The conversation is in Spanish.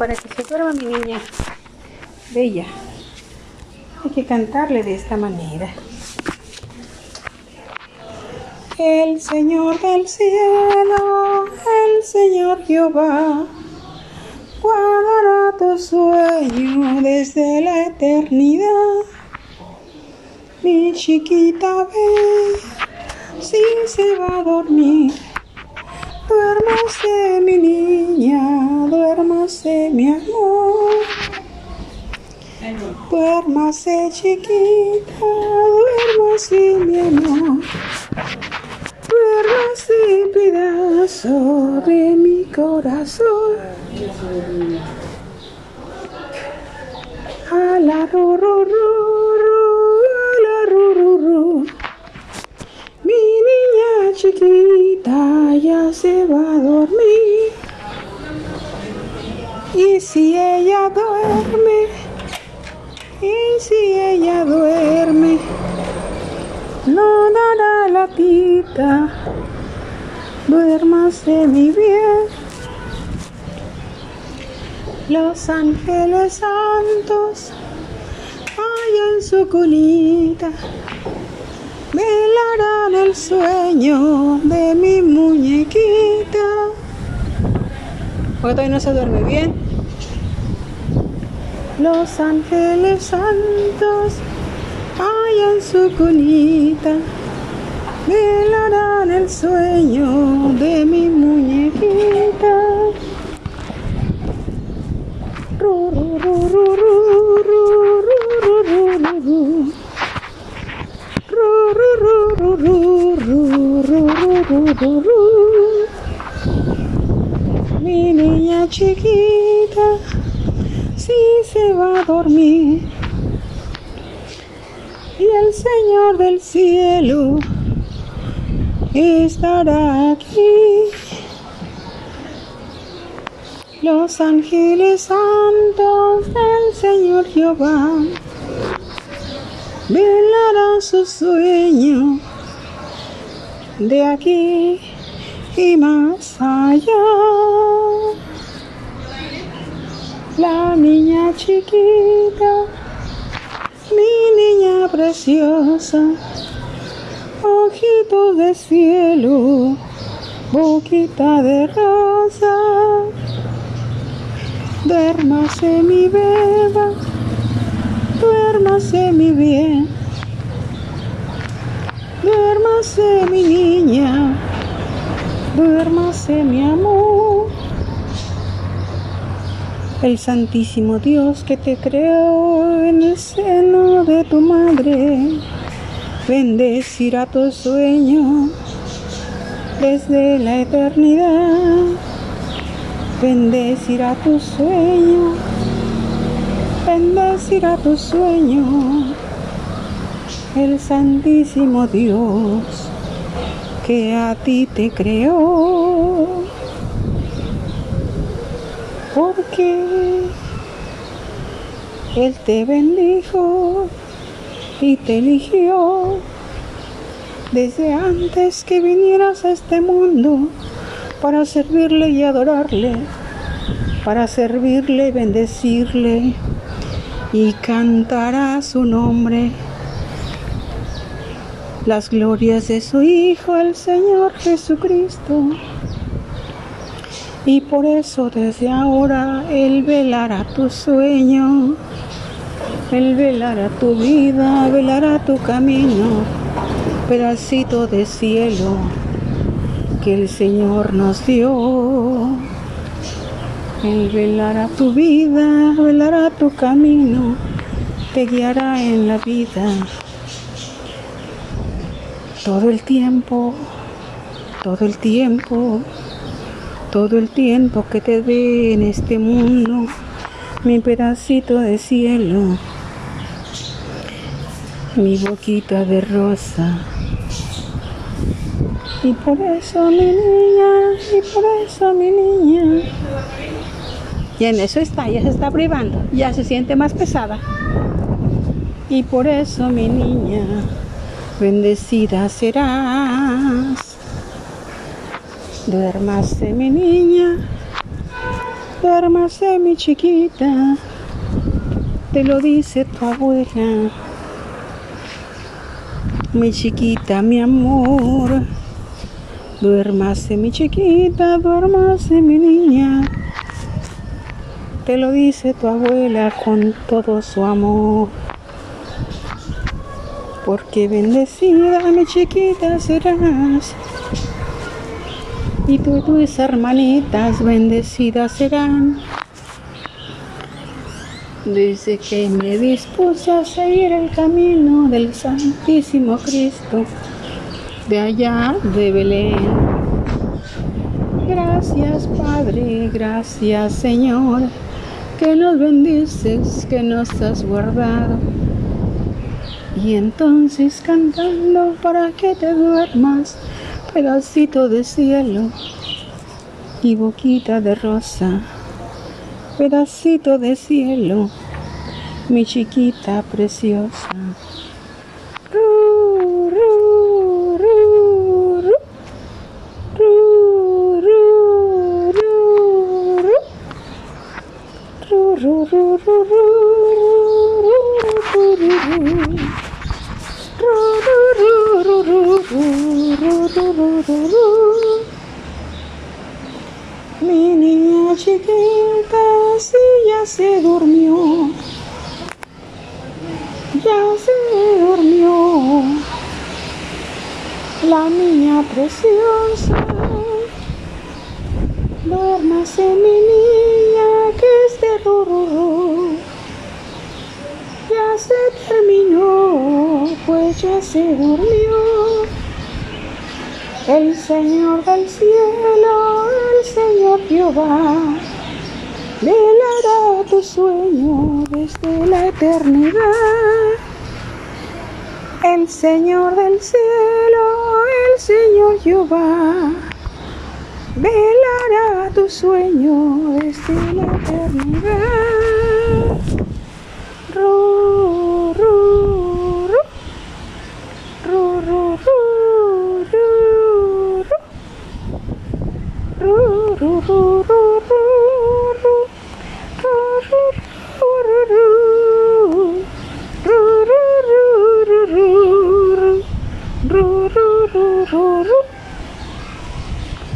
para que se duerma mi niña bella. Hay que cantarle de esta manera. El Señor del cielo, el Señor Jehová, guardará tu sueño desde la eternidad. Mi chiquita ve, si se va a dormir, duérmase mi duérmase mi amor. Duérmase chiquita, duérmase mi amor. Duérmase pedazo de mi corazón. A la ru, ru, ru, a la ru. Mi niña chiquita ya se va a dormir. Y si ella duerme, y si ella duerme, no dará la tita, duérmase mi bien. Los ángeles santos, allá en su colita, velarán el sueño de mi muñequita. Porque todavía no se duerme bien. Los ángeles santos hay en su cunita velarán el sueño de mi muñequita. Mi niña chiquita si se va a dormir. Y el Señor del cielo estará aquí. Los ángeles santos del Señor Jehová velarán su sueño de aquí y más allá. La niña chiquita, mi niña preciosa, ojitos de cielo, boquita de rosa. Duérmase mi beba, duérmase mi bien, duérmase mi niña, duérmase mi amor. El Santísimo Dios que te creó en el seno de tu madre, bendecirá tu sueño desde la eternidad. Bendecirá tu sueño, bendecirá tu sueño, el Santísimo Dios que a ti te creó. Porque Él te bendijo y te eligió desde antes que vinieras a este mundo para servirle y adorarle, para servirle y bendecirle y cantar a su nombre las glorias de su Hijo, el Señor Jesucristo. Y por eso desde ahora Él velará tu sueño, Él velará tu vida, velará tu camino, pedacito de cielo que el Señor nos dio. Él velará tu vida, velará tu camino, te guiará en la vida. Todo el tiempo, todo el tiempo, todo el tiempo que te ve en este mundo, mi pedacito de cielo, mi boquita de rosa. Y por eso mi niña, y por eso mi niña. Y en eso está, ya se está privando, ya se siente más pesada. Y por eso mi niña, bendecida serás. Duérmase mi niña, Duérmase mi chiquita, te lo dice tu abuela. Mi chiquita, mi amor. Duérmase mi chiquita, duérmase mi niña. Te lo dice tu abuela con todo su amor. Porque bendecida mi chiquita serás. Y tú y tus hermanitas bendecidas serán. Desde que me dispuse a seguir el camino del Santísimo Cristo, de allá de Belén. Gracias Padre, gracias Señor, que nos bendices, que nos has guardado. Y entonces cantando para que te duermas, pedacito de cielo y boquita de rosa. Pedacito de cielo, mi chiquita preciosa. Mi niña chiquita, si ya se durmió, ya se durmió. La niña preciosa, duérmase mi niña que es de rorro. Ya se terminó, se durmió. El Señor del cielo, el Señor Jehová, velará tu sueño desde la eternidad. El Señor del cielo, el Señor Jehová, velará tu sueño desde la eternidad. Roo, roo, roo,